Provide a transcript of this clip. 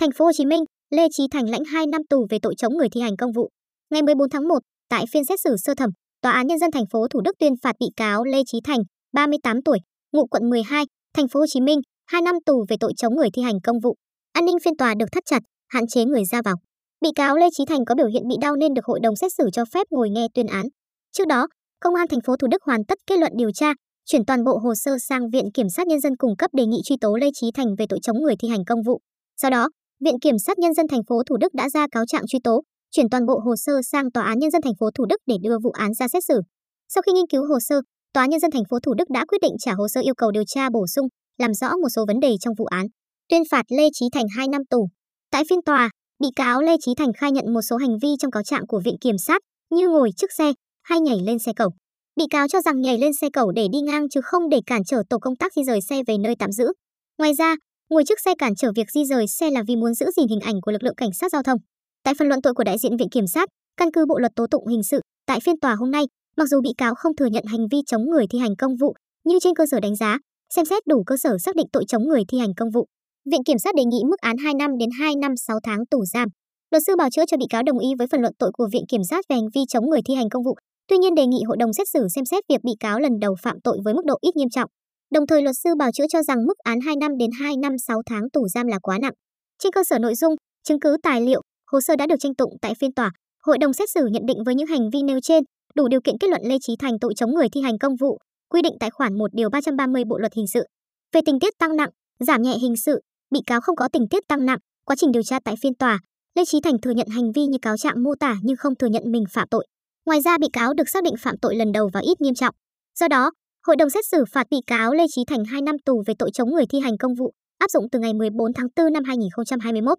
Thành phố Hồ Chí Minh, Lê Chí Thành lãnh 2 năm tù về tội chống người thi hành công vụ. Ngày 14 tháng 1, tại phiên xét xử sơ thẩm, Tòa án nhân dân thành phố Thủ Đức tuyên phạt bị cáo Lê Chí Thành, 38 tuổi, ngụ quận 12, thành phố Hồ Chí Minh, 2 năm tù về tội chống người thi hành công vụ. An ninh phiên tòa được thắt chặt, hạn chế người ra vào. Bị cáo Lê Chí Thành có biểu hiện bị đau nên được hội đồng xét xử cho phép ngồi nghe tuyên án. Trước đó, Công an thành phố Thủ Đức hoàn tất kết luận điều tra, chuyển toàn bộ hồ sơ sang Viện Kiểm sát Nhân dân cung cấp đề nghị truy tố Lê Chí Thành về tội chống người thi hành công vụ. Sau đó, Viện Kiểm sát Nhân dân thành phố Thủ Đức đã ra cáo trạng truy tố, chuyển toàn bộ hồ sơ sang Tòa án Nhân dân thành phố Thủ Đức để đưa vụ án ra xét xử. Sau khi nghiên cứu hồ sơ, Tòa án Nhân dân thành phố Thủ Đức đã quyết định trả hồ sơ yêu cầu điều tra bổ sung, làm rõ một số vấn đề trong vụ án, tuyên phạt Lê Chí Thành 2 năm tù. Tại phiên tòa, bị cáo Lê Chí Thành khai nhận một số hành vi trong cáo trạng của Viện Kiểm sát, như ngồi trước xe hay nhảy lên xe cẩu. Bị cáo cho rằng nhảy lên xe cẩu để đi ngang chứ không để cản trở tổ công tác di rời xe về nơi tạm giữ. Ngoài ra, ngồi trước xe cản trở việc di rời xe là vì muốn giữ gìn hình ảnh của lực lượng cảnh sát giao thông. Tại phần luận tội của đại diện viện kiểm sát, căn cứ bộ luật tố tụng hình sự, tại phiên tòa hôm nay, mặc dù bị cáo không thừa nhận hành vi chống người thi hành công vụ, nhưng trên cơ sở đánh giá, xem xét đủ cơ sở xác định tội chống người thi hành công vụ, viện kiểm sát đề nghị mức án 2 năm đến 2 năm 6 tháng tù giam. Luật sư bào chữa cho bị cáo đồng ý với phần luận tội của viện kiểm sát về hành vi chống người thi hành công vụ, tuy nhiên đề nghị hội đồng xét xử xem xét việc bị cáo lần đầu phạm tội với mức độ ít nghiêm trọng. Đồng thời luật sư bào chữa cho rằng mức án 2 năm đến 2 năm 6 tháng tù giam là quá nặng. Trên cơ sở nội dung, chứng cứ tài liệu, hồ sơ đã được tranh tụng tại phiên tòa, hội đồng xét xử nhận định với những hành vi nêu trên, đủ điều kiện kết luận Lê Chí Thành tội chống người thi hành công vụ, quy định tại khoản 1 điều 330 Bộ luật hình sự. Về tình tiết tăng nặng, giảm nhẹ hình sự, bị cáo không có tình tiết tăng nặng, quá trình điều tra tại phiên tòa, Lê Chí Thành thừa nhận hành vi như cáo trạng mô tả nhưng không thừa nhận mình phạm tội. Ngoài ra bị cáo được xác định phạm tội lần đầu và ít nghiêm trọng. Do đó, hội đồng xét xử phạt bị cáo Lê Chí Thành 2 năm tù về tội chống người thi hành công vụ, áp dụng từ ngày 14 tháng 4 năm 2021.